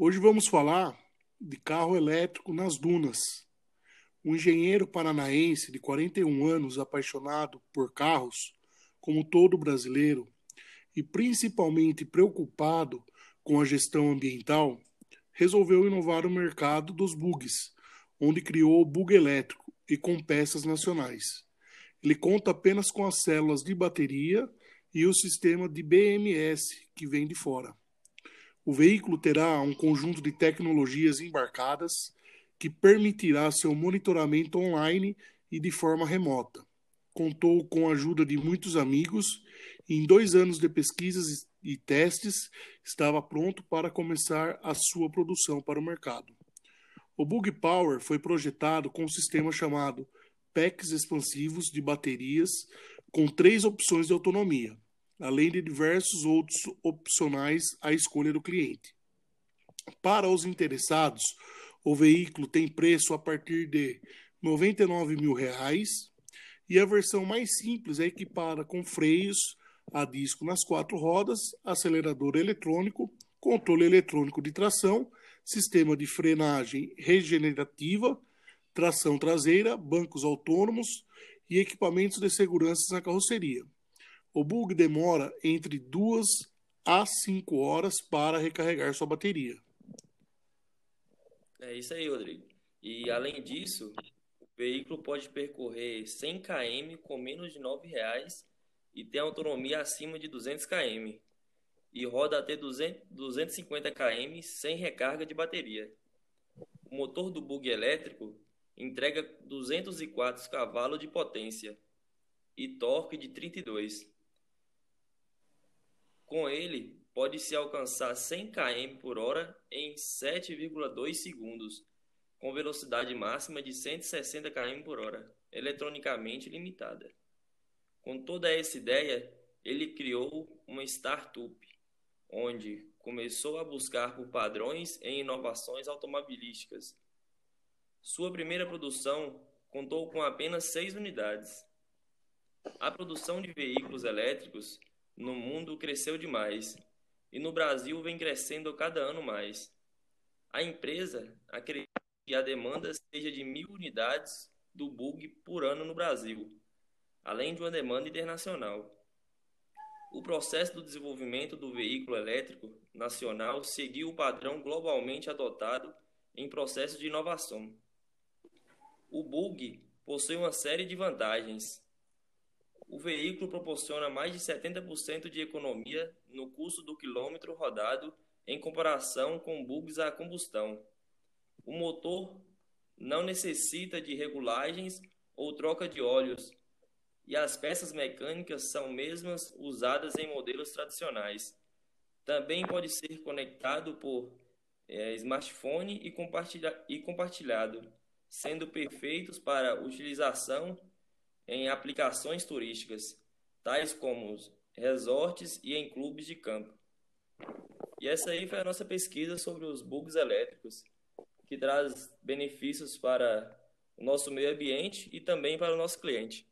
Hoje vamos falar de carro elétrico nas dunas. Um engenheiro paranaense de 41 anos, apaixonado por carros, como todo brasileiro, e principalmente preocupado com a gestão ambiental, resolveu inovar o mercado dos bugs, onde criou o bug elétrico e com peças nacionais. Ele conta apenas com as células de bateria e o sistema de BMS que vem de fora. O veículo terá um conjunto de tecnologias embarcadas que permitirá seu monitoramento online e de forma remota. Contou com a ajuda de muitos amigos e, em dois anos de pesquisas e testes, estava pronto para começar a sua produção para o mercado. O Bug Power foi projetado com um sistema chamado packs expansivos de baterias com três opções de autonomia, além de diversos outros opcionais à escolha do cliente. Para os interessados, o veículo tem preço a partir de 99 mil reais, e a versão mais simples é equipada com freios a disco nas quatro rodas, acelerador eletrônico, controle eletrônico de tração, sistema de frenagem regenerativa, tração traseira, bancos autônomos e equipamentos de segurança na carroceria. O bug demora entre 2 a 5 horas para recarregar sua bateria. É isso aí, Rodrigo. E além disso, o veículo pode percorrer 100 km com menos de R$ 9,00 e tem autonomia acima de 200 km e roda até 200, 250 km sem recarga de bateria. O motor do bug elétrico entrega 204 cavalos de potência e torque de 32. Com ele, pode-se alcançar 100 km por hora em 7,2 segundos, com velocidade máxima de 160 km por hora, eletronicamente limitada. Com toda essa ideia, ele criou uma startup, onde começou a buscar por padrões em inovações automobilísticas sua primeira produção contou com apenas seis unidades. A produção de veículos elétricos no mundo cresceu demais e no Brasil vem crescendo cada ano mais. A empresa acredita que a demanda seja de mil unidades do bug por ano no Brasil, além de uma demanda internacional. O processo do desenvolvimento do veículo elétrico nacional seguiu o padrão globalmente adotado em processo de inovação. O bug possui uma série de vantagens. O veículo proporciona mais de 70% de economia no custo do quilômetro rodado em comparação com bugs a combustão. O motor não necessita de regulagens ou troca de óleos, e as peças mecânicas são mesmas usadas em modelos tradicionais. Também pode ser conectado por é, smartphone e, compartilha e compartilhado sendo perfeitos para utilização em aplicações turísticas, tais como resorts e em clubes de campo. E essa aí foi a nossa pesquisa sobre os bugs elétricos, que traz benefícios para o nosso meio ambiente e também para o nosso cliente.